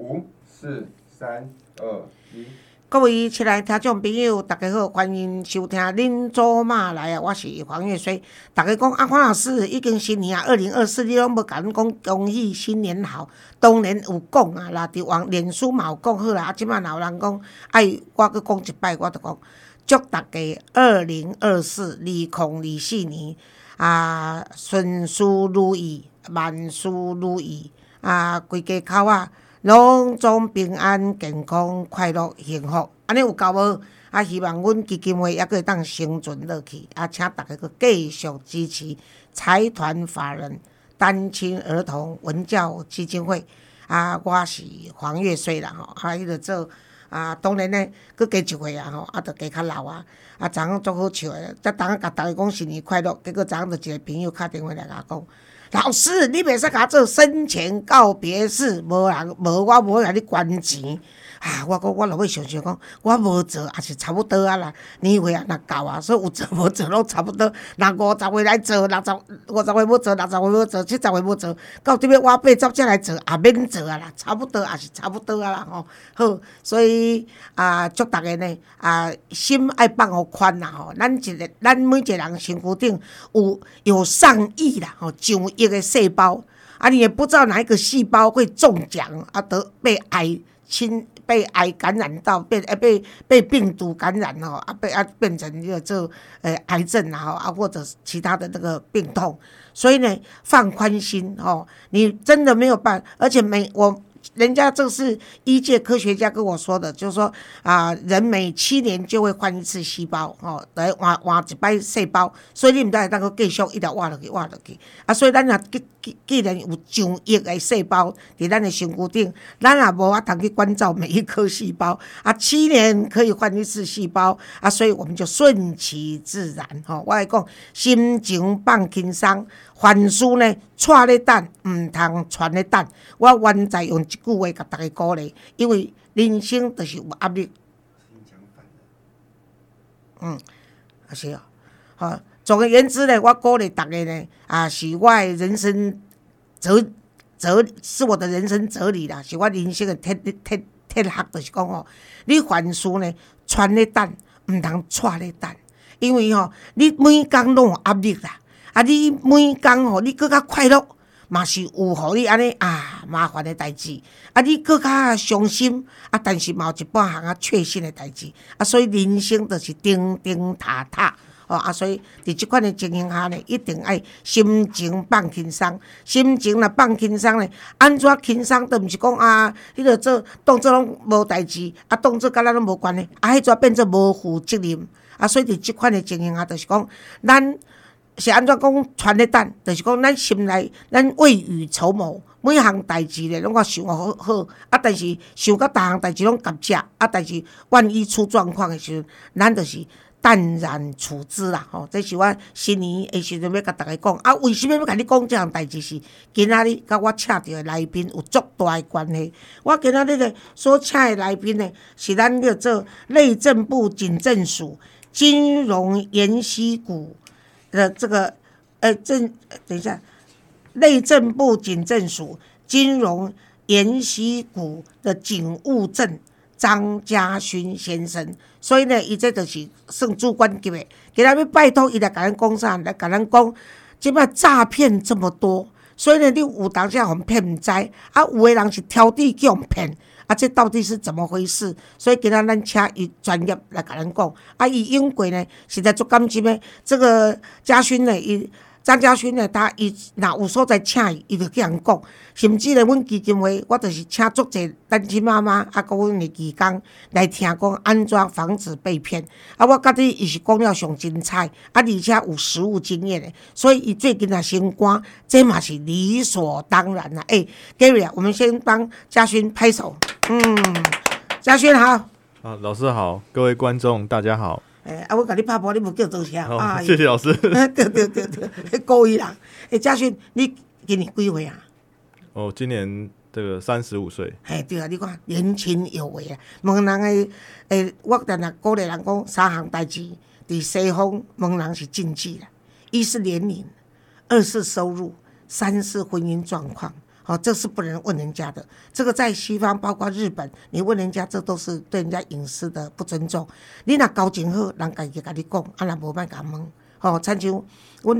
五、四、三、二、一。各位亲爱听众朋友，大家好，欢迎收听《恁祖妈来啊》，我是黄月水。大家讲啊，黄老师已经新年啊，二零二四，你拢无甲阮讲恭喜新年好。当然有讲啊，啦，伫网脸书嘛有讲好啦。啊，即摆若有人讲爱我去讲一摆，我著讲祝大家二零二四二零二四年啊顺事如意，万事如意啊，规家口啊。拢总平安、健康、快乐、幸福，安尼有够无？啊，希望阮基金会抑阁会当生存落去，啊，请逐个阁继续支持财团法人单亲儿童文教基金会。啊，我是黄月水啦吼，啊，迄个做啊，当然呢，佫加一岁啊吼，啊，著加较老啊，啊，昨昏足好笑诶，则昨昏甲逐个讲新年快乐，结果昨昏着一个朋友敲电话来甲我讲。老师，你袂使甲做生前告别式，无人无我无甲你捐钱。啊！我讲我落尾想想讲，我无做也是差不多啊啦。年岁也若够啊，所以有做无做拢差不多。若五十岁来做，六十五十岁要做，六十岁要做，七十岁要做，到这边我八十才来做，也免做啊啦，差不多也是差不多啊啦吼。好，所以啊，祝逐个呢啊，心爱放互宽啦吼。咱一个咱每一个人身躯顶有有上亿啦吼，上亿个细胞啊，你也不知道哪一个细胞会中奖啊，得被癌侵。被癌感染到，变诶被被病毒感染哦，啊被啊变成一个这呃癌症然后，啊或者其他的那个病痛，所以呢放宽心哦，你真的没有办，而且每我。人家这是医界科学家跟我说的，就是说啊，人每七年就会换一次细胞，吼，来换换一摆细胞，所以你毋知会当个继续一直换落去，换落去。啊，所以咱若既既既然有上亿个细胞伫咱的身躯顶，咱也无法通去关照每一颗细胞。啊，七年可以换一次细胞，啊，所以我们就顺其自然，吼。我来讲，心情放轻松。凡事呢，带咧等，毋通传咧等。我原在用一句话甲逐个鼓励，因为人生就是有压力。嗯，啊是哦，好。总而言之呢，我鼓励逐个呢，啊，是我的人生哲哲，是我的人生哲理啦，是我人生的铁铁铁学，就是讲吼，你凡事呢，传咧等，毋通带咧等，因为吼，你每工拢有压力啦。啊！你每工吼，你搁较快乐，嘛是有互你安尼啊麻烦的代志。啊，你搁较伤心，啊，但是嘛有一半项啊确信的代志。啊，所以人生就是顶顶塔塔哦。啊，所以伫即款的情形下呢，一定爱心情放轻松。心情若放轻松呢，安怎轻松都毋是讲啊，迄个做当做拢无代志，啊，当做甲咱拢无关系，啊，迄阵变做无负责任。啊，所以伫即款的情形下，就是讲咱。是安怎讲？传咧等，就是讲？咱心内，咱未雨绸缪，每项代志咧，拢我想好好。啊，但是想到逐项代志拢夹只，啊，但是万一出状况的时阵，咱就是淡然处之啦。吼，这是我新年的时阵要甲逐个讲。啊，为什么要甲你讲？这项代志？是今仔日甲我请到的来宾有足大的关系。我今仔日咧所请的来宾呢，是咱叫做内政部警政署金融研析股。的这个，呃，政，等一下，内政部警政署金融研习股的警务证张家勋先生，所以呢，伊这就是算主管级的，给他们拜托伊来甲咱讲啥，来甲咱讲，即摆诈骗这么多，所以呢，你有当下互骗毋知，啊，有的人是挑剔叫骗。啊，这到底是怎么回事？所以今仔咱请伊专业来甲咱讲。啊，伊英国呢，实在足感激的。这个嘉勋呢，伊张家勋呢，他伊若有所在请伊，伊就去人讲，甚至咧，阮基金会，我就是请足侪单亲妈妈，啊，甲阮的义工来听讲安怎防止被骗。啊，我觉得伊是讲了上精彩，啊，而且有实务经验的，所以伊最近啊升官，这嘛是理所当然啦。诶、g a r y 啊，我们先帮嘉勋拍手，嗯，嘉勋好。啊，老师好，各位观众大家好。诶、啊，我甲你拍波，你无叫做啥？好、啊，谢谢老师。对对对对，故意啦。诶，嘉勋，你今年几岁啊？哦，今年这个三十五岁，嘿，对啊，你看年轻有为啊。问人诶诶，我定定鼓励人讲三项代志，伫西方问人是禁忌啦。一是年龄，二是收入，三是婚姻状况。好、这是不能问人家的。这个在西方，包括日本，你问人家，这都是对人家隐私的不尊重。你若交情好，人家就甲你讲，啊，若无莫甲问。吼、亲像阮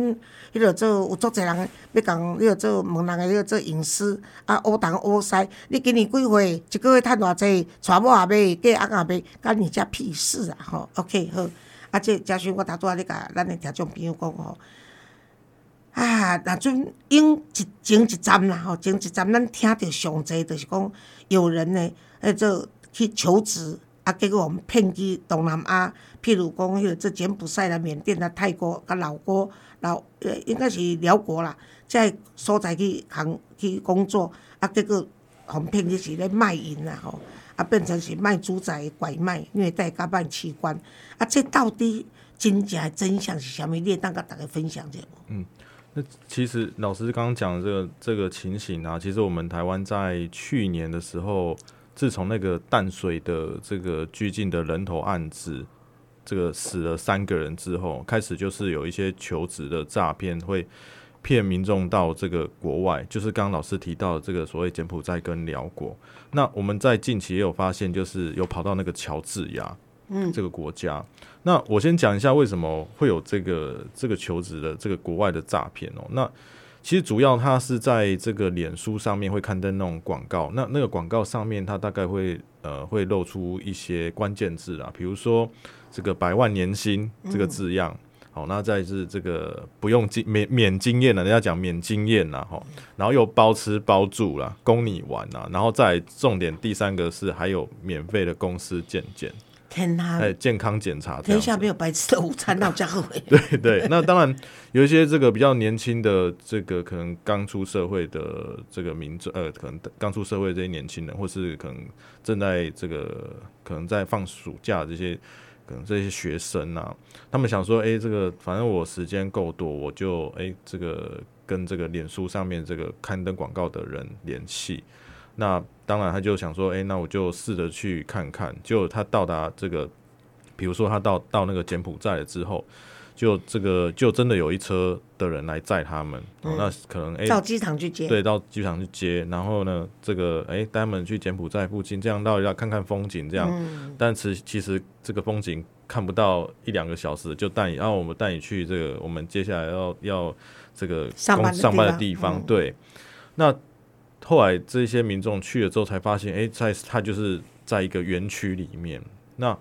迄落做有足侪人要共迄落做问人诶迄落做隐私，啊，乌东乌西，你今年几岁？一个月趁偌济？娶某也买，嫁翁也买，干你遮屁事啊！吼，OK 好。啊，这嘉勋，我头拄仔咧甲咱诶听众朋友讲吼。啊，若阵用一前一站啦，吼，前一站咱听着上济，就是讲有人呢，迄做去求职，啊，结果我们骗去东南亚，譬如讲迄个这柬埔寨啦、缅甸啦、泰国、甲老挝、老呃，应该是辽国啦，这个所在去行去工作，啊，结果互骗去是咧卖淫啦，吼，啊，变成是卖猪仔、拐卖、虐待、甲卖器官，啊，这到底真正真相是啥物？你会当甲大家分享者无？那其实老师刚刚讲的这个这个情形啊，其实我们台湾在去年的时候，自从那个淡水的这个拘禁的人头案子，这个死了三个人之后，开始就是有一些求职的诈骗会骗民众到这个国外，就是刚刚老师提到的这个所谓柬埔寨跟辽国。那我们在近期也有发现，就是有跑到那个乔治亚，嗯，这个国家。那我先讲一下为什么会有这个这个求职的这个国外的诈骗哦。那其实主要它是在这个脸书上面会刊登那种广告，那那个广告上面它大概会呃会露出一些关键字啊，比如说这个百万年薪这个字样。好，那再是这个不用经免免经验了，人家讲免经验啦，哈，然后又包吃包住啦，供你玩啦，然后再重点第三个是还有免费的公司健检，天哪！哎，健康检查天下没有白吃的午餐，那我这样后悔。对 对，那当然有一些这个比较年轻的这个可能刚出社会的这个民众，呃，可能刚出社会的这些年轻人，或是可能正在这个可能在放暑假这些可能这些学生啊，他们想说，哎、这个反正我时间够多，我就哎、这个跟这个脸书上面这个刊登广告的人联系。那当然，他就想说，哎、那我就试着去看看。就他到达这个，比如说他到到那个柬埔寨了之后，就这个就真的有一车的人来载他们。哦、那可能哎、到机场去接。对，到机场去接，然后呢，这个哎，带他们去柬埔寨附近，这样到要看看风景，这样。嗯但其其实这个风景看不到一两个小时，就带你，然后我们带你去这个我们接下来要要这个上班上班的地方地方。嗯对，那后来这些民众去了之后，才发现，哎，在他就是在一个园区里面，那。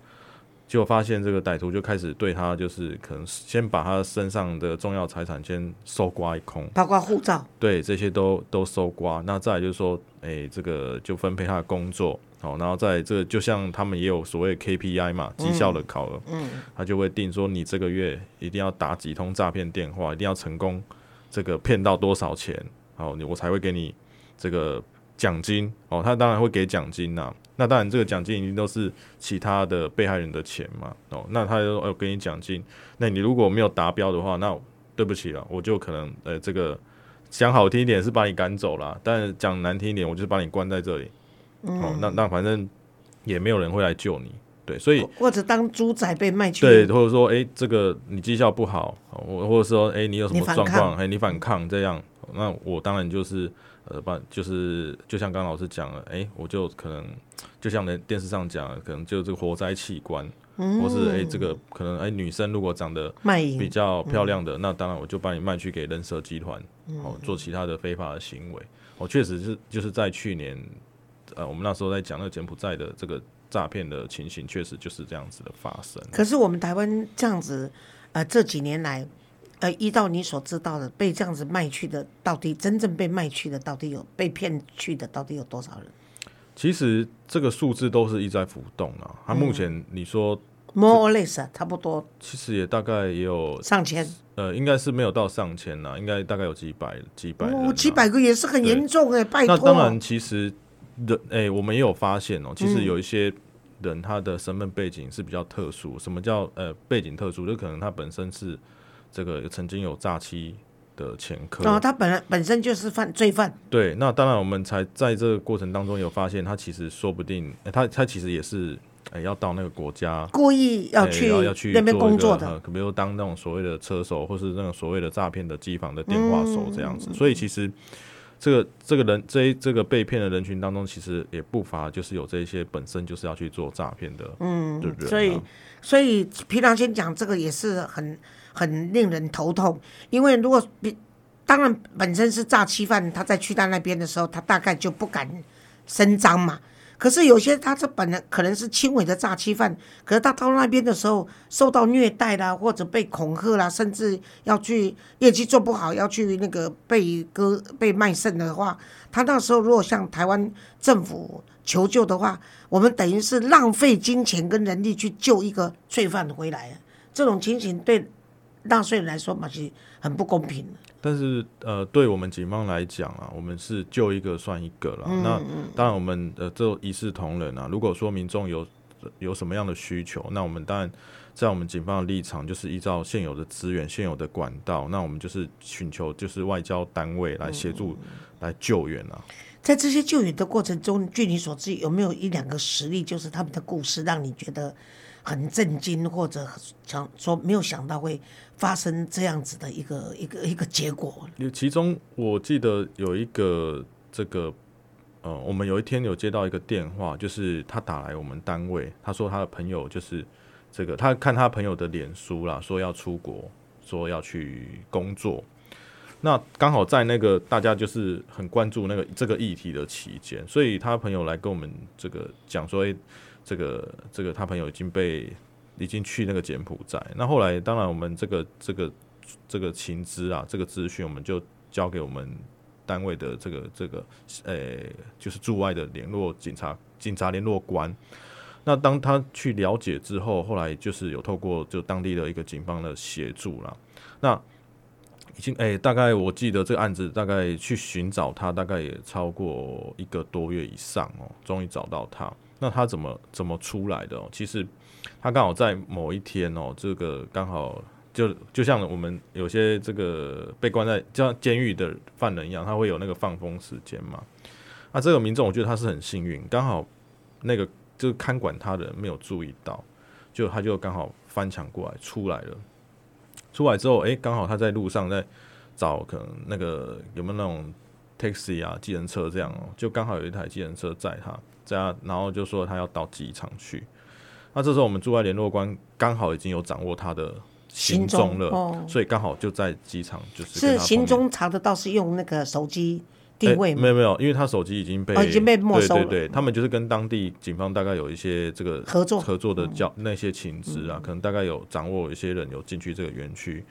结果发现这个歹徒就开始对他，就是可能先把他身上的重要财产先搜刮一空，包括护照。对，这些都都搜刮。那再来就是说，哎，这个就分配他的工作，好，然后在这个就像他们也有所谓 KPI 嘛，绩效的考核，嗯，他就会定说你这个月一定要打几通诈骗电话，一定要成功，这个骗到多少钱，好，你我才会给你这个奖金哦。他当然会给奖金呐、那当然这个奖金一定都是其他的被害人的钱嘛，哦，那他就说，哦，给你奖金，那你如果没有达标的话，那对不起了，我就可能呃这个讲好听一点是把你赶走了，但是讲难听一点，我就是把你关在这里。哦，那那反正也没有人会来救你，对，所以或者当猪仔被卖去。对，或者说哎、这个你绩效不好，我或或者说哎、你有什么状况，抗哎、你反抗这样，那我当然就是呃把就是就像刚刚老师讲了，哎、我就可能就像电电视上讲的，可能就这个活摘器官，或是哎、这个可能哎、女生如果长得比。较漂亮的，那当然我就把你卖去给人蛇集团，哦，做其他的非法的行为。哦，确实是就是在去年，呃，我们那时候在讲那个柬埔寨的这个诈骗的情形，确实就是这样子的发生。可是我们台湾这样子，呃，这几年来，呃，依照你所知道的，被这样子卖去的，到底真正被卖去的，到底有被骗去的，到底有多少人其实这个数字都是一直在浮动啊。它目前你说？More or less，啊差不多其实也大概也有上千，呃，应该是没有到上千呐，应该大概有几百几百哦，几百个也是很严重哎，拜托。那当然，其实人哎、我们也有发现哦、其嗯实有一些人他的身份背景是比较特殊。什么叫呃背景特殊？就可能他本身是这个曾经有诈欺的前科。哦，他本来本身就是犯罪犯，对，那当然我们才在这个过程当中有发现，他其实说不定，哎他他其实也是哎、要到那个国家。故意要哎去要要去那边工作的。呃比如当那种所谓的车手，或是那种所谓的诈骗的机房的电话手这样嗯子。所以其实这个这个人这一这个被骗的人群当中，其实也不乏就是有这一些本身就是要去做诈骗的，嗯，对不对？所以，所以皮良先讲这个也是很很令人头痛，因为如果比当然本身是诈欺犯，他在去到那边的时候，他大概就不敢声张嘛。可是有些他这本来可能是轻微的诈欺犯，可是他到那边的时候受到虐待啦，或者被恐吓啦，甚至要去业绩做不好，要去那个被割被卖肾的话，他那时候如果向台湾政府求救的话，我们等于是浪费金钱跟人力去救一个罪犯回来，这种情形对纳税人来说嘛是很不公平的。但是呃，对我们警方来讲啊，我们是救一个算一个了。那当然，我们呃这一视同仁啊。如果说民众有有什么样的需求，那我们当然在我们警方的立场，就是依照现有的资源、现有的管道，那我们就是寻求就是外交单位来协助、来救援啊。在这些救援的过程中，据你所知，有没有一两个实例，就是他们的故事，让你觉得很震惊，或者想说没有想到会发生这样子的一个一个一个结果？其中我记得有一个这个，呃，我们有一天有接到一个电话，就是他打来我们单位，他说他的朋友就是这个，他看他朋友的脸书啦，说要出国，说要去工作。那刚好在那个大家就是很关注那个这个议题的期间，所以他朋友来跟我们这个讲说，诶、这个这个他朋友已经被已经去那个柬埔寨。那后来当然我们这个这个这个情资啊，这个资讯我们就交给我们单位的这个这个呃、就是驻外的联络警察警察联络官。那当他去了解之后，后来就是有透过就当地的一个警方的协助啦。那已经诶、大概我记得这个案子大概去寻找他，大概也超过一个多月以上哦，终于找到他。那他怎么怎么出来的哦？其实他刚好在某一天哦，这个刚好就就像我们有些这个被关在就像监狱的犯人一样，他会有那个放风时间嘛。那这个民众，我觉得他是很幸运，刚好那个就是看管他的人没有注意到，就他就刚好翻墙过来出来了。出来之后，诶，刚好他在路上在找可能那个有没有那种 taxi 啊、计程车这样哦，就刚好有一台计程车载他，载他，然后就说他要到机场去。那这时候我们驻外联络官刚好已经有掌握他的行踪了，哦所以刚好就在机场就是是行踪查得到，是用那个手机定位没有没有，因为他手机已经被、哦已经被没收了对对对，他们就是跟当地警方大概有一些这个合作嗯合作的交那些情资啊，可能大概有掌握一些人有进去这个园区，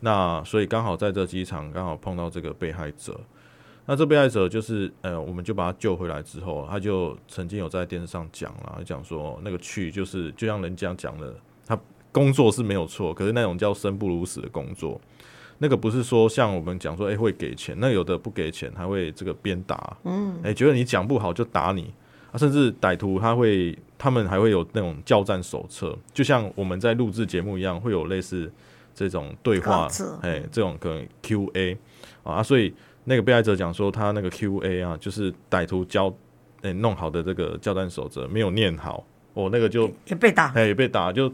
那所以刚好在这机场刚好碰到这个被害者。那这被害者就是呃，我们就把他救回来之后，他就曾经有在电视上讲了，讲说那个去就是就像人家讲的，他工作是没有错，可是那种叫生不如死的工作，那个不是说像我们讲说，诶会给钱，那有的不给钱还会这个鞭打，嗯，诶觉得你讲不好就打你，啊，甚至歹徒他会，他们还会有那种教战手册，就像我们在录制节目一样，会有类似这种对话哎，这种可能 Q&A 啊，所以那个被害者讲说，他那个 Q&A 啊，就是歹徒教诶、弄好的这个教战守则没有念好，哦，那个就也被打，哎、被打，就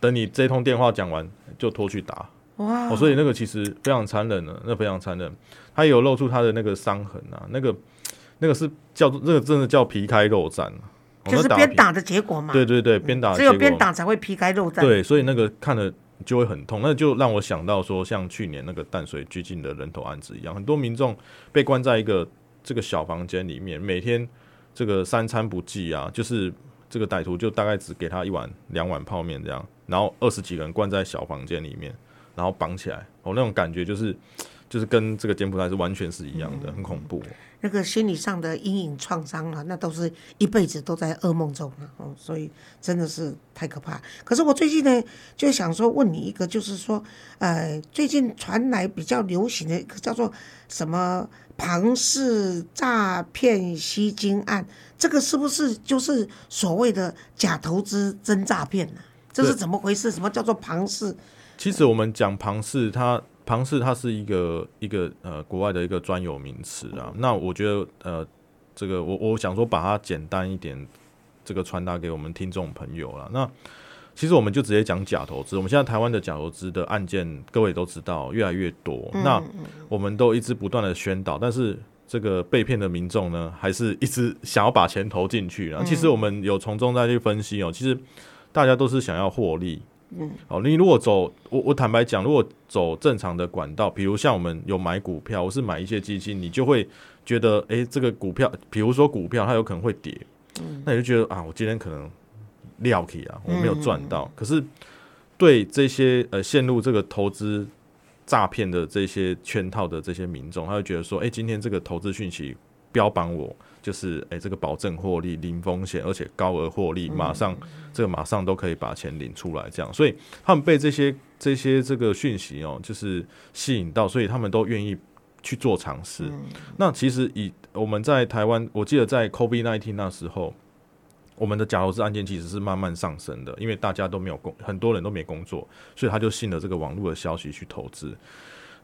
等你这通电话讲完就拖去打。哇！哦，所以那个其实非常残忍的，那非常残忍。他有露出他的那个伤痕啊，那个那个是叫做那个真的叫皮开肉绽啊，哦就是边打的结果嘛。对对对，边打的只有边打才会皮开肉绽。对，所以那个看了就会很痛，那就让我想到说，像去年那个淡水拘禁的人头案子一样，很多民众被关在一个这个小房间里面，每天这个三餐不济啊，就是这个歹徒就大概只给他一碗两碗泡面这样，然后二十几个人关在小房间里面，然后绑起来，哦，那种感觉就是就是跟这个柬埔寨是完全是一样的，很恐怖。那个心理上的阴影创伤啊，那都是一辈子都在噩梦中了哦，所以真的是太可怕。可是我最近呢，就想说问你一个，就是说，呃，最近传来比较流行的一个叫做什么庞氏诈骗吸金案，这个是不是就是所谓的假投资真诈骗呢？这是怎么回事？什么叫做庞氏？其实我们讲庞氏，它庞氏它是一个一个呃国外的一个专有名词啊。那我觉得呃这个我我想说把它简单一点，这个传达给我们听众朋友了。那其实我们就直接讲假投资。我们现在台湾的假投资的案件，各位都知道越来越多。那我们都一直不断的宣导，但是这个被骗的民众呢，还是一直想要把钱投进去。然后其实我们有从中再去分析哦，其实大家都是想要获利。嗯，哦，你如果走，我我坦白讲，如果走正常的管道，比如像我们有买股票，我是买一些基金，你就会觉得，诶，这个股票，比如说股票，它有可能会跌，那你就觉得啊，我今天可能料起啊，我没有赚到。可是对这些呃陷入这个投资诈骗的这些圈套的这些民众，他会觉得说，诶，今天这个投资讯息标榜我就是诶，这个保证获利、零风险，而且高额获利，马上这个马上都可以把钱领出来，这样，所以他们被这些这些这个讯息哦，就是吸引到，所以他们都愿意去做尝试。那其实以我们在台湾，我记得在 COVID nineteen 那时候，我们的假投资案件其实是慢慢上升的，因为大家都没有工，很多人都没工作，所以他就信了这个网络的消息去投资。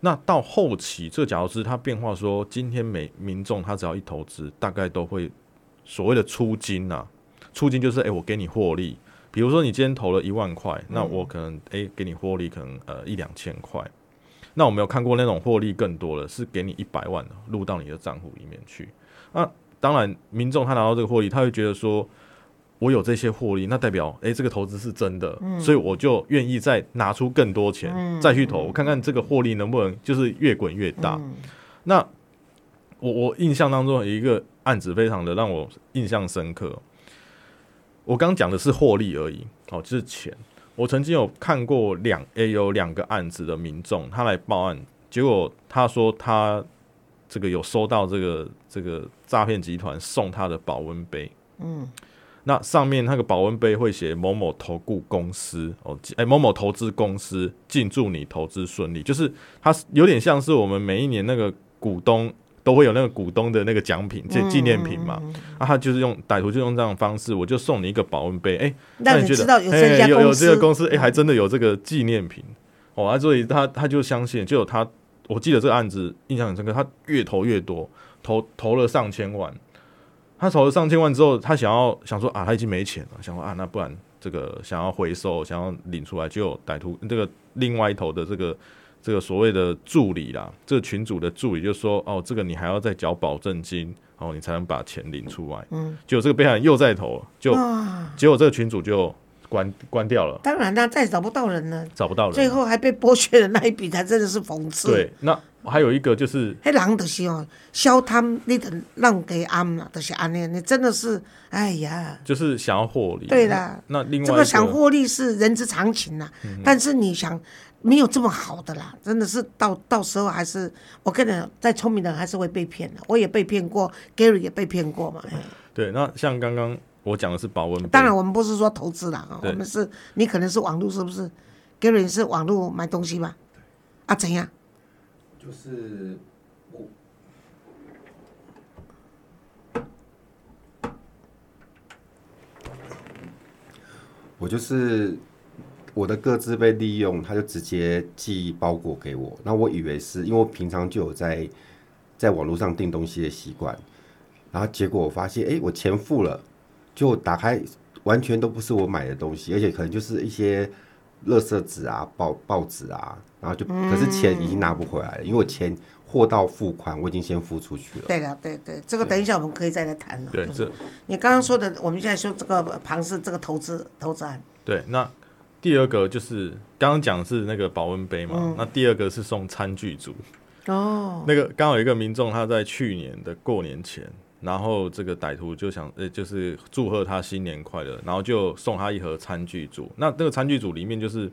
那到后期，这个假投资它变化说，今天每民众他只要一投资，大概都会所谓的出金呐、出金就是诶，我给你获利，比如说你今天投了一万块，那我可能诶给你获利可能呃一两千块。那我没有看过那种获利更多的是给你一百万入到你的账户里面去。那当然，民众他拿到这个获利，他会觉得说，我有这些获利，那代表诶这个投资是真的，所以我就愿意再拿出更多钱、再去投，我看看这个获利能不能就是越滚越大。那我我印象当中有一个案子非常的让我印象深刻，我刚讲的是获利而已，哦，就是钱。我曾经有看过两诶有两个案子的民众，他来报案，结果他说他这个有收到这个这个诈骗集团送他的保温杯，嗯，那上面那个保温杯会写某某投顾公司哦，诶某某投资公司，敬祝你投资顺利，就是它有点像是我们每一年那个股东。都会有那个股东的那个奖品，这纪念品嘛，啊，他就是用歹徒就用这样的方式，我就送你一个保温杯，哎、那你觉得你知道有有有这个公司，哎、还真的有这个纪念品。哦，啊，所以他他就相信，就有他，我记得这个案子印象很深刻，他越投越多，投投了上千万，他投了上千万之后，他想要想说啊，他已经没钱了，想说啊，那不然这个想要回收，想要领出来，就有歹徒这个另外一头的这个。这个所谓的助理啦，这个群主的助理就说：“哦，这个你还要再缴保证金，哦，你才能把钱领出来。”嗯，结果这个被害人又在投，就结果这个群主就关关掉了，当然啦，再找不到人了，找不到人。最后还被剥削的那一笔才真的是讽刺。对，那还有一个就是迄人就是哦，消贪你得让给安啦，就是安尼，你真的是，哎呀，就是想要获利。对啦那另外这一个想获利是人之常情啦，但是你想没有这么好的啦，真的是到到时候还是我跟你讲，再聪明的人还是会被骗的，我也被骗过，Gary 也被骗过嘛。哎对，那像刚刚我讲的是保温杯，当然我们不是说投资啦，我们是你可能是网络是不是？Gary 是网络买东西吧？啊怎样？就是我我就是我的个资被利用，他就直接寄包裹给我。那我以为是因为我平常就有在在网络上订东西的习惯，然后结果我发现，哎、我钱付了，就打开完全都不是我买的东西，而且可能就是一些垃圾纸啊、报报纸啊，然后就可是钱已经拿不回来了，因为我钱货到付款，我已经先付出去了。对了，对对，这个等一下我们可以再来谈了。对这你刚刚说的，我们现在说这个庞氏这个投资投资案，对，那第二个就是刚刚讲的是那个保温杯嘛，那第二个是送餐具组。哦，那个刚好有一个民众他在去年的过年前，然后这个歹徒就想呃就是祝贺他新年快乐，然后就送他一盒餐具组。那那个餐具组里面就是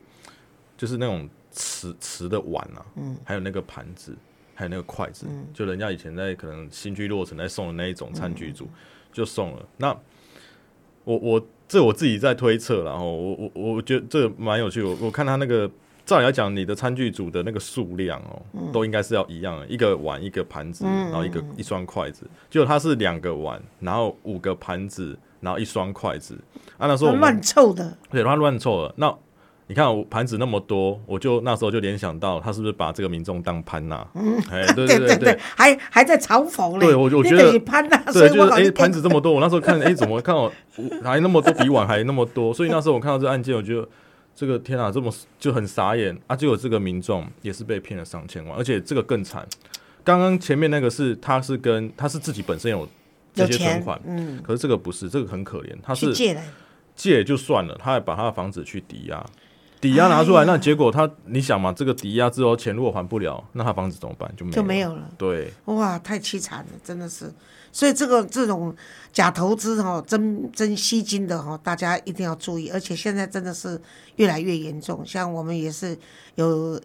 就是那种瓷瓷的碗啊，嗯，还有那个盘子，还有那个筷子，就人家以前在可能新居落成在送的那一种餐具组，就送了。那我我这我自己在推测，然后我我我觉得这蛮有趣。我我看他那个，照理来讲，你的餐具组的那个数量哦，都应该是要一样的，一个碗，一个盘子，然后一个一双筷子。就它是两个碗，然后五个盘子，然后一双筷子。按照说乱凑的，对，他乱凑了。那你看我盘子那么多，我就那时候就联想到他是不是把这个民众当潘娜？嗯，哎，对对对对，还还在嘲讽嘞。对我我觉得潘娜，对，就是哎盘子这么多，我那时候看哎怎么看我还那么多比碗还那么多，所以那时候我看到这案件，我觉得这个天啊，这么就很傻眼啊！就有这个民众也是被骗了上千万，而且这个更惨。刚刚前面那个是他是跟他是自己本身有这些存款，嗯，可是这个不是，这个很可怜，他是借来借就算了，他还把他的房子去抵押。抵押拿出来，那结果他，你想嘛，这个抵押之后钱如果还不了，那他房子怎么办？就没就没有了。对，哇，太凄惨了，真的是。所以这个这种假投资哈，真真吸金的哈，大家一定要注意。而且现在真的是越来越严重，像我们也是有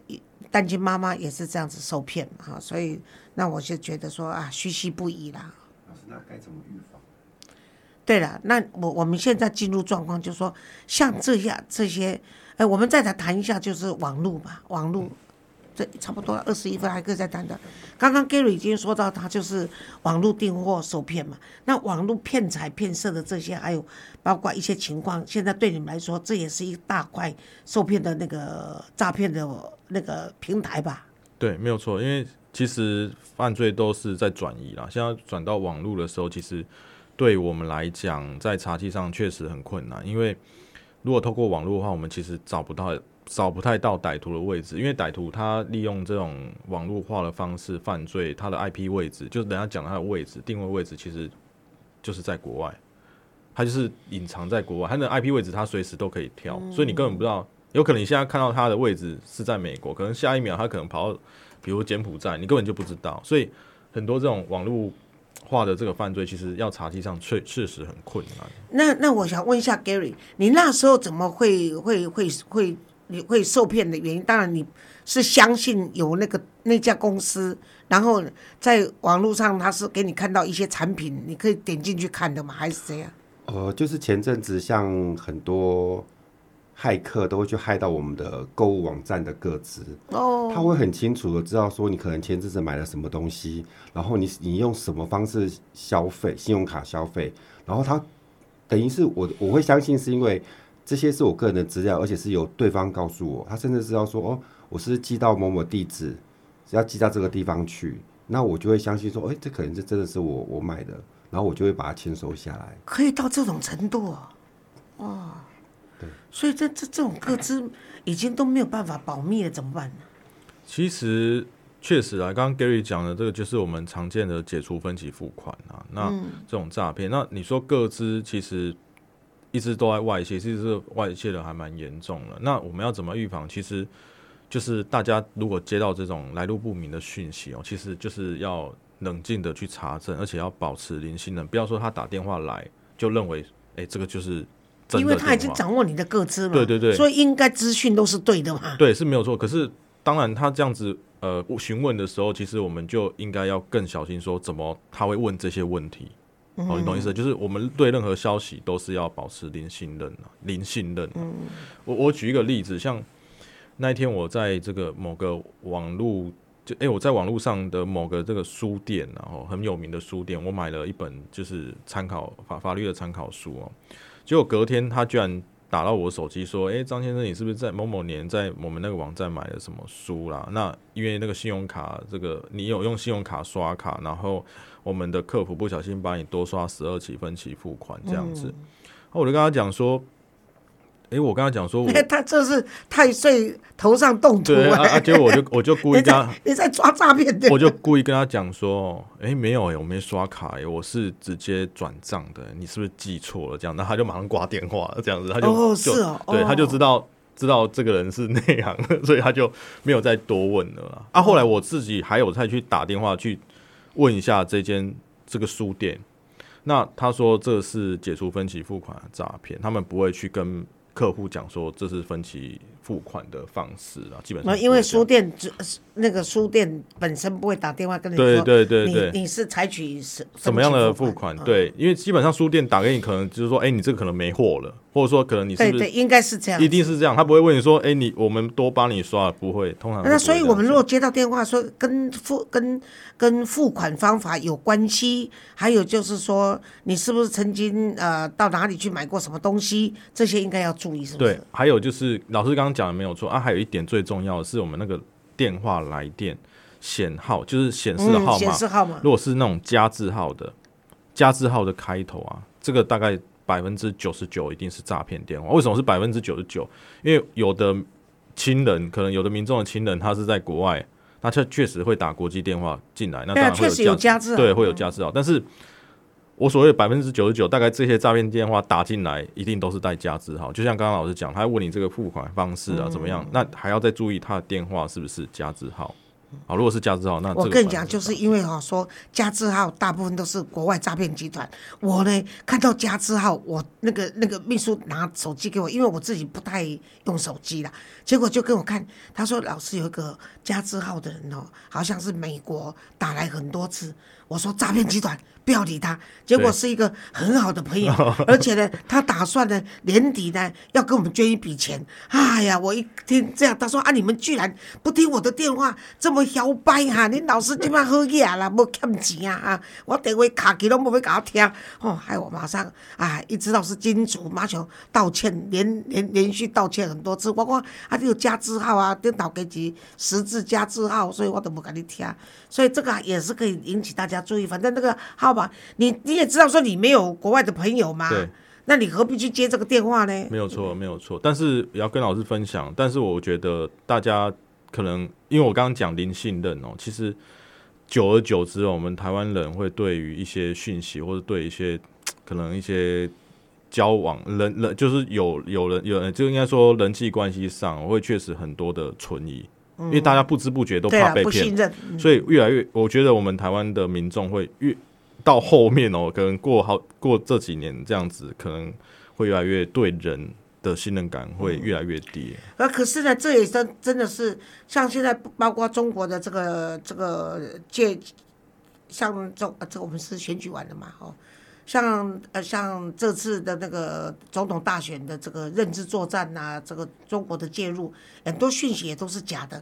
单亲妈妈也是这样子受骗哈，所以那我就觉得说啊，虚息不已啦。老师，那该怎么预防？对了，那我我们现在进入状况，就是说像这样这些。哎，我们再来谈一下，就是网络吧。网络，这差不多二十一分，还可以再谈的。刚刚 Gary 已经说到，他就是网络订货受骗嘛。那网络骗财骗色的这些，还有包括一些情况，现在对你们来说，这也是一大块受骗的那个诈骗的那个平台吧？对，没有错。因为其实犯罪都是在转移啦。现在转到网络的时候，其实对我们来讲，在查缉上确实很困难，因为。如果透过网络的话，我们其实找不到、找不太到歹徒的位置，因为歹徒他利用这种网络化的方式犯罪，他的 IP 位置就是等下讲他的位置定位位置，其实就是在国外，他就是隐藏在国外，他的 IP 位置他随时都可以跳，所以你根本不知道，有可能你现在看到他的位置是在美国，可能下一秒他可能跑到比如柬埔寨，你根本就不知道，所以很多这种网络。化的这个犯罪，其实要查缉上确确实很困难。那那我想问一下 Gary，你那时候怎么会会会会你会受骗的原因？当然你是相信有那个那家公司，然后在网络上他是给你看到一些产品，你可以点进去看的吗？还是怎样？呃，就是前阵子像很多。骇客都会去害到我们的购物网站的个资哦，他会很清楚的知道说你可能前阵子买了什么东西，然后你你用什么方式消费，信用卡消费，然后他等于是我我会相信是因为这些是我个人的资料，而且是由对方告诉我，他甚至知道说哦，我是寄到某某地址，要寄到这个地方去，那我就会相信说，哎，这可能是真的是我我买的，然后我就会把它签收下来，可以到这种程度啊，哇。所以这这这种个资已经都没有办法保密了，怎么办？呢？其实确实啊，刚刚 Gary 讲的这个就是我们常见的解除分期付款啊，那这种诈骗，那你说个资其实一直都在外泄，其实是外泄的还蛮严重的。那我们要怎么预防？其实就是大家如果接到这种来路不明的讯息哦，其实就是要冷静的去查证，而且要保持零信任，不要说他打电话来就认为，哎，这个就是。因为他已经掌握你的个资了，对对对，所以应该资讯都是对的嘛。对，是没有错。可是当然，他这样子呃询问的时候，其实我们就应该要更小心，说怎么他会问这些问题。哦，你懂意思？就是我们对任何消息都是要保持零信任啊，零信任。嗯，我我举一个例子，像那一天我在这个某个网络，就哎我在网络上的某个这个书店，然后很有名的书店，我买了一本就是参考法法律的参考书哦。结果隔天，他居然打到我手机说：“哎，张先生，你是不是在某某年在我们那个网站买了什么书啦？那因为那个信用卡，这个你有用信用卡刷卡，然后我们的客服不小心把你多刷十二期分期付款这样子。”那我就跟他讲说。哎，我跟他讲说，他这是太岁头上动土啊！结果我就我就故意跟他，你在抓诈骗的，我就故意跟他讲说，哎，没有哎，我没刷卡哎，我是直接转账的，你是不是记错了？这样，那他就马上挂电话了，这样子他就哦是哦，对，他就知道知道这个人是内行，所以他就没有再多问了。啊，后来我自己还有再去打电话去问一下这间这个书店，那他说这是解除分期付款诈骗，他们不会去跟。客户讲说这是分期付款的方式啊，基本上因为书店只那个书店本身不会打电话跟你对说，对对对你你是采取什什么样的付付款？嗯对，因为基本上书店打给你，可能就是说，哎、你这个可能没货了，或者说可能你是对对，应该是这样一。定是这样，他不会问你说，哎、你我们多帮你刷，不会，通常那所以，我们如果接到电话说跟付跟跟付款方法有关系，还有就是说你是不是曾经呃到哪里去买过什么东西，这些应该要注意，是不对是？，还有就是老师刚刚讲的没有错啊，还有一点最重要的是我们那个电话来电显号，就是显示的号码，显码，示号码。如果是那种加字号的，加字号的开头啊，这个大概百分之九十九一定是诈骗电话。为什么是百分之九十九？因为有的亲人，可能有的民众的亲人，他是在国外，那他确实会打国际电话进来，那当然会确实有加加字号，对，会有加字号，但是。我所谓的百分之九十九，大概这些诈骗电话打进来，一定都是带加字号。就像刚刚老师讲，他问你这个付款方式啊怎么嗯样，那还要再注意他的电话是不是加字号。好，如果是加字号，那我跟你讲，就是因为哈、说加字号大部分都是国外诈骗集团。我呢看到加字号，我那个那个秘书拿手机给我，因为我自己不太用手机啦，结果就跟我看，他说老师有一个加字号的人哦，好像是美国打来很多次。我说诈骗集团不要理他，结果是一个很好的朋友，而且呢，他打算呢年底呢要跟我们捐一笔钱。哎呀，我一听这样，他说啊，你们居然不听我的电话，这么摇摆哈、你老师今晚好野啦，无欠钱啊啊！我电话卡机拢无要给我听，哦，害我马上啊，一知道是金主，马上道歉，连连连续道歉很多次。我讲啊，你有加字号啊，电脑给几十字加字号，所以我都不跟你听。所以这个也是可以引起大家注意。反正那个号码，你你也知道说你没有国外的朋友嘛，对那你何必去接这个电话呢？没有错，没有错。但是也要跟老师分享，但是我觉得大家可能因为我刚刚讲零信任哦，其实久而久之哦，我们台湾人会对于一些讯息或者对一些 可能一些交往人人就是有有人有人就应该说人际关系上，我会确实很多的存疑，因为大家不知不觉都怕被骗。所以越来越，我觉得我们台湾的民众会越到后面哦，可能过好过这几年这样子，可能会越来越对人的信任感会越来越低。呃，可是呢，这也真真的是像现在包括中国的这个这个借，像中呃这个我们是选举完了嘛，哦，像呃像这次的那个总统大选的这个认知作战呐、这个中国的介入，很多讯息也都是假的。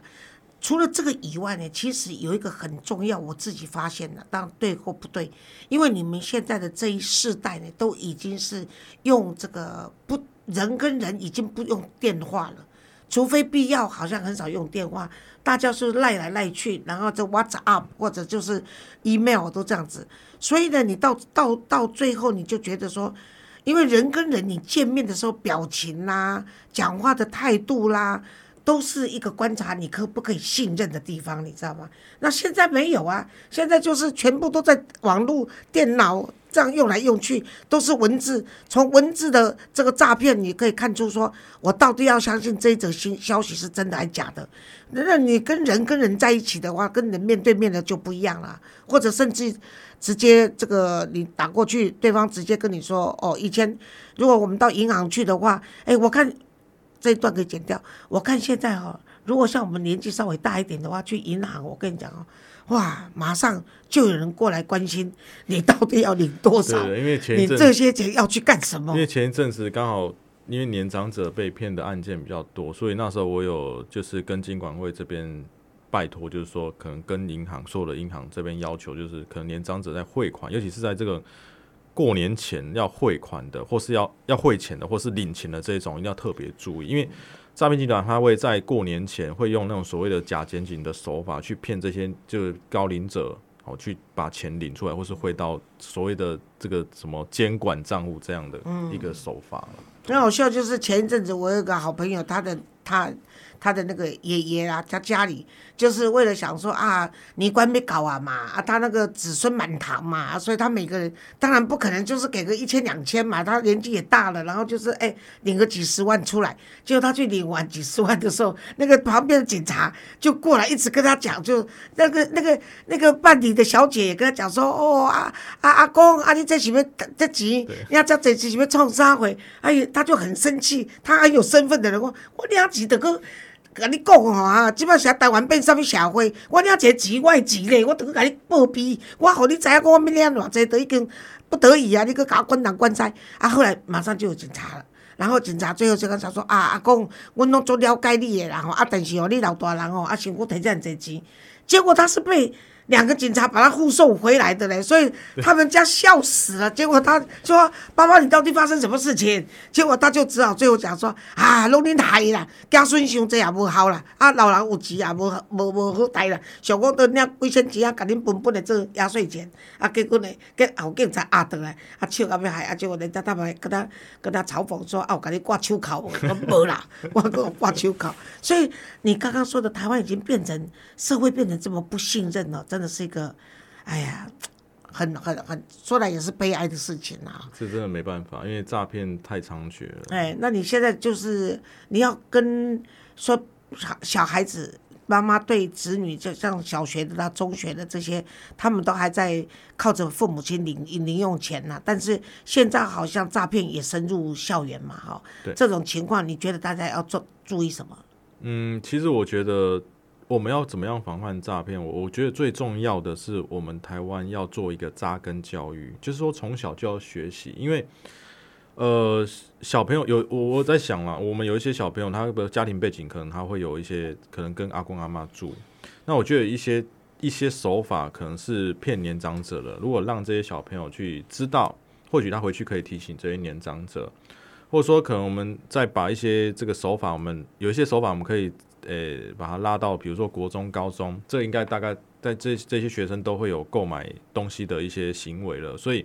除了这个以外呢，其实有一个很重要，我自己发现的，当然对或不对，因为你们现在的这一世代呢，都已经是用这个不人跟人已经不用电话了。除非必要，好像很少用电话，大家是赖来赖去，然后这 WhatsApp 或者就是 email 都这样子。所以呢，你到到到最后，你就觉得说，因为人跟人你见面的时候，表情啦、讲话的态度啦，都是一个观察你可不可以信任的地方，你知道吗？那现在没有啊，现在就是全部都在网络、电脑这样用来用去，都是文字。从文字的这个诈骗，你可以看出说，我到底要相信这一则新消息是真的还是假的？那你跟人跟人在一起的话，跟人面对面的就不一样了，或者甚至直接这个你打过去，对方直接跟你说，哦，以前如果我们到银行去的话，哎，我看这一段可以剪掉。我看现在哈、如果像我们年纪稍微大一点的话，去银行，我跟你讲哦，哇，马上就有人过来关心你到底要领多少，因为前你这些钱要去干什么因？为前一阵子刚好因为年长者被骗的案件比较多，所以那时候我有就是跟金管会这边拜托，就是说可能跟银行所有的银行这边要求，就是可能年长者在汇款，尤其是在这个过年前要汇款的，或是要要汇钱的，或是领钱的这种，一定要特别注意，因为诈骗集团他会在过年前会用那种所谓的假检警的手法去骗这些就是高龄者。哦，去把钱领出来，或是汇到所谓的这个什么监管账户这样的一个手法了。很好笑，就是前一阵子我有个好朋友，他的他他的那个爷爷啊，他家里就是为了想说啊，你官没搞啊嘛，啊他那个子孙满堂嘛，啊所以他每个人当然不可能就是给个一千两千嘛，他年纪也大了，然后就是哎领个几十万出来，结果他去领完几十万的时候，那个旁边的警察就过来一直跟他讲，就那个那个那个办理的小姐也跟他讲说，哦啊啊阿公，啊你这前面这钱，你这这钱是要创啥货？哎呀，他就很生气，他很有身份的人我，我领钱得个。甲你讲吼啊，即摆是台湾变啥物社会？我领一个钱，我的钱咧，我得去甲你报备。我互你知影，我要领偌济，都已经不得已啊！你去甲我关东关西，啊，后来马上就有警察了。然后警察最后就跟他说：啊，阿公，阮拢足了解你诶，然后，啊，但是哦，你老大人哦，啊，辛苦摕遮尔济钱，结果他是被。两个警察把他护送回来的嘞，所以他们家笑死了。结果他说：“爸爸，你到底发生什么事情？”结果他就只好最后讲说：“啊，拢恁害啦，家孙伤济也无效啦，啊，老人有钱也无无无好待啦，想讲都领几千钱啊，甲恁分分来做压岁钱，啊，结果呢，结后警察压倒来，啊，笑到要害，啊，结果人家他们跟他跟他嘲讽说：‘啊，我甲你挂手铐，我无啦，我给我挂手铐。’所以你刚刚说的台湾已经变成社会变成这么不信任了。”真的是一个，哎呀，很很很说来也是悲哀的事情啊。这真的没办法，因为诈骗太猖獗了。哎，那你现在就是你要跟说小孩子妈妈对子女，就像小学的、到中学的这些，他们都还在靠着父母亲领零用钱呢。但是现在好像诈骗也深入校园嘛，哈。对。这种情况，你觉得大家要做注意什么？嗯，其实我觉得。我们要怎么样防范诈骗？我我觉得最重要的是，我们台湾要做一个扎根教育，就是说从小就要学习。因为，呃，小朋友有我我在想了，我们有一些小朋友，他的家庭背景可能他会有一些，可能跟阿公阿妈住。那我觉得一些一些手法可能是骗年长者的。如果让这些小朋友去知道，或许他回去可以提醒这些年长者，或者说可能我们再把一些这个手法，我们有一些手法我们可以。呃，把它拉到比如说国中、高中，这应该大概在这这些学生都会有购买东西的一些行为了，所以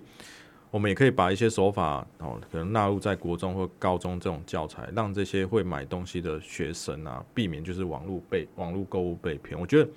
我们也可以把一些手法哦，可能纳入在国中或高中这种教材，让这些会买东西的学生啊，避免就是网络被网络购物被骗。我觉得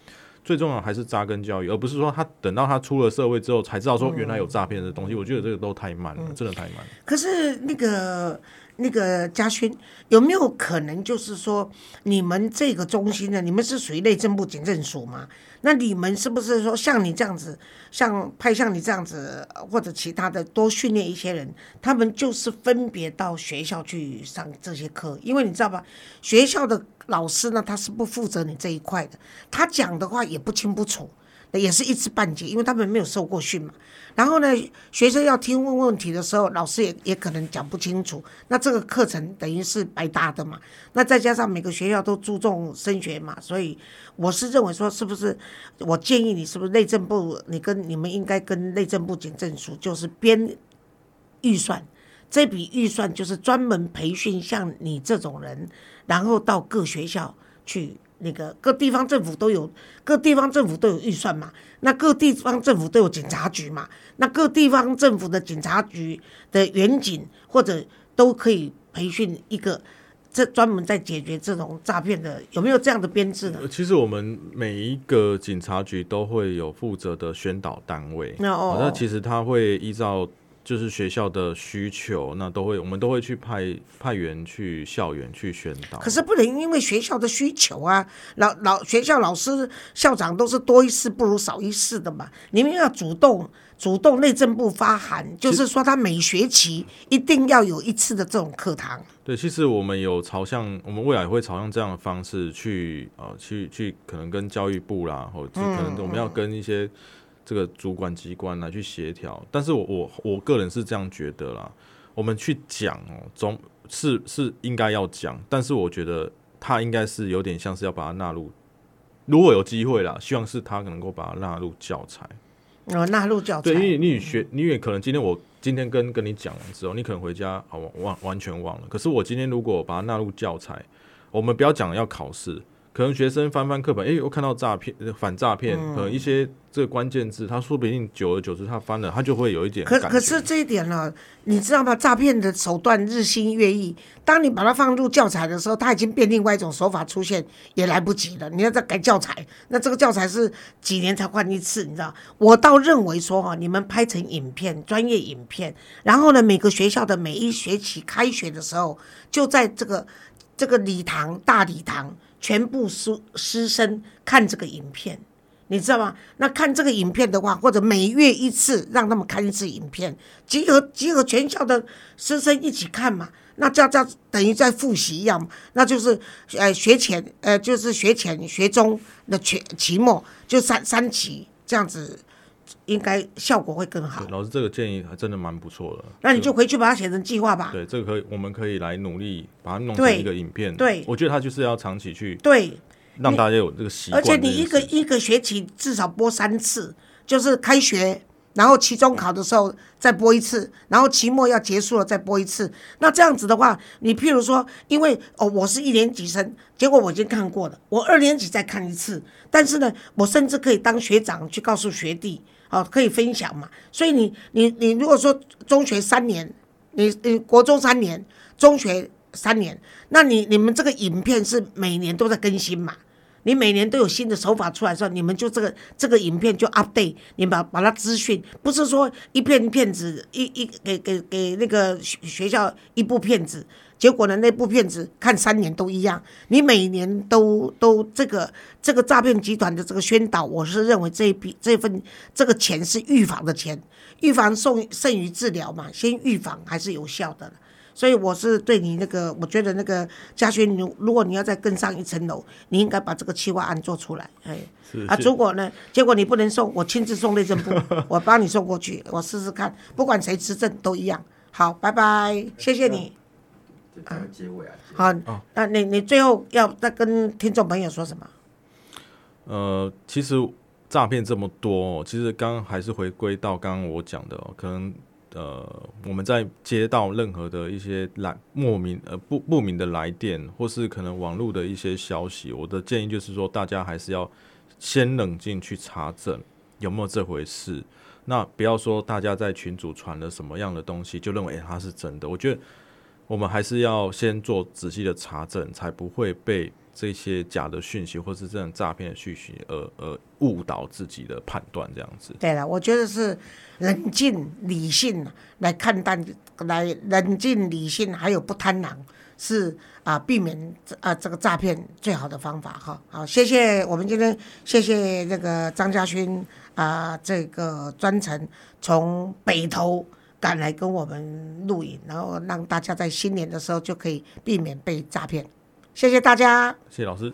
最重要还是扎根教育，而不是说他等到他出了社会之后才知道说原来有诈骗的东西。我觉得这个都太慢了，真的太慢。可是那个。那个嘉勋有没有可能就是说，你们这个中心呢？你们是属于内政部警政署吗？那你们是不是说像你这样子，像派像你这样子，或者其他的多训练一些人，他们就是分别到学校去上这些课？因为你知道吧，学校的老师呢，他是不负责你这一块的，他讲的话也不清不楚。也是一知半解，因为他们没有受过训嘛。然后呢，学生要听问问题的时候，老师也也可能讲不清楚。那这个课程等于是白搭的嘛。那再加上每个学校都注重升学嘛，所以我是认为说，是不是？我建议你是不是内政部，你跟你们应该跟内政部警政署就是编预算，这笔预算就是专门培训像你这种人，然后到各学校去。那个各地方政府都有，各地方政府都有预算嘛。那各地方政府都有警察局嘛。那各地方政府的警察局的远警或者都可以培训一个，这专门在解决这种诈骗的，有没有这样的编制呢？其实我们每一个警察局都会有负责的宣导单位。那其实他会依照。就是学校的需求，那都会我们都会去派派员去校园去宣导。可是不能因为学校的需求啊，老老学校老师校长都是多一事不如少一事的嘛。你们要主动主动内政部发函，就是说他每学期一定要有一次的这种课堂。对，其实我们有朝向，我们未来会朝向这样的方式去啊，去去可能跟教育部啦，或者可能我们要跟一些。这个主管机关来去协调，但是我我我个人是这样觉得啦。我们去讲哦，总是是应该要讲，但是我觉得他应该是有点像是要把它纳入，如果有机会啦，希望是他能够把它纳入教材。哦，纳入教材。对，因为你学，你也可能今天我今天跟跟你讲完之后，你可能回家啊忘完全忘了。可是我今天如果把它纳入教材，我们不要讲要考试。可能学生翻翻课本，哎，我看到诈骗、反诈骗，可能一些这个关键字，他说不定久而久之，他翻了，他就会有一点。可可是这一点呢，你知道吗？诈骗的手段日新月异，当你把它放入教材的时候，它已经变另外一种手法出现，也来不及了。你要再改教材，那这个教材是几年才换一次，你知道？我倒认为说哈，你们拍成影片，专业影片，然后呢，每个学校的每一学期开学的时候，就在这个这个礼堂大礼堂。全部师师生看这个影片，你知道吗？那看这个影片的话，或者每月一次让他们看一次影片，集合集合全校的师生一起看嘛。那这样这样等于在复习一样嘛，那就是呃学前呃就是学前学中的全期末就三三期这样子，应该效果会更好。老师这个建议还真的蛮不错的。那你就回去把它写成计划吧。对这个可以，我们可以来努力把它弄成一个影片。对我觉得它就是要长期去对，让大家有这个习惯而且。你一个一个学期至少播三次，就是开学，然后期中考的时候再播一次，然后期末要结束了再播一次。那这样子的话，你譬如说，因为哦我是一年级生，结果我已经看过了，我二年级再看一次，但是呢，我甚至可以当学长去告诉学弟，哦，可以分享嘛。所以你你你如果说中学三年，你你国中三年，中学三年，那你你们这个影片是每年都在更新嘛？你每年都有新的手法出来的时候，你们就这个这个影片就 update，你把把它资讯，不是说一片片子一一给给给那个学学校一部片子，结果呢那部片子看三年都一样，你每年都都这个这个诈骗集团的这个宣导，我是认为这一笔这份这个钱是预防的钱，预防胜胜于治疗嘛，先预防还是有效的。所以我是对你那个，我觉得那个嘉轩，你如果你要再更上一层楼，你应该把这个企划案做出来。哎，啊，如果呢，结果你不能送，我亲自送内政部，我帮你送过去，我试试看，不管谁执政都一样。好，拜拜，谢谢你。就讲个结尾啊。好，那你你最后要再跟听众朋友说什么？呃，其实诈骗这么多、哦，其实刚刚还是回归到刚刚我讲的、哦，可能呃，我们在接到任何的一些来莫名呃不不明的来电，或是可能网络的一些消息，我的建议就是说，大家还是要先冷静去查证有没有这回事。那不要说大家在群组传了什么样的东西，就认为、诶它是真的。我觉得我们还是要先做仔细的查证，才不会被这些假的讯息或是这种诈骗的讯息而而误导自己的判断，这样子。对了，我觉得是冷静理性来看待，来冷静理性，还有不贪婪，是啊，避免啊这个诈骗最好的方法哈。好，谢谢我们今天谢谢那个张家勋啊，这个专程从北投赶来跟我们录影，然后让大家在新年的时候就可以避免被诈骗。谢谢大家。谢谢老师。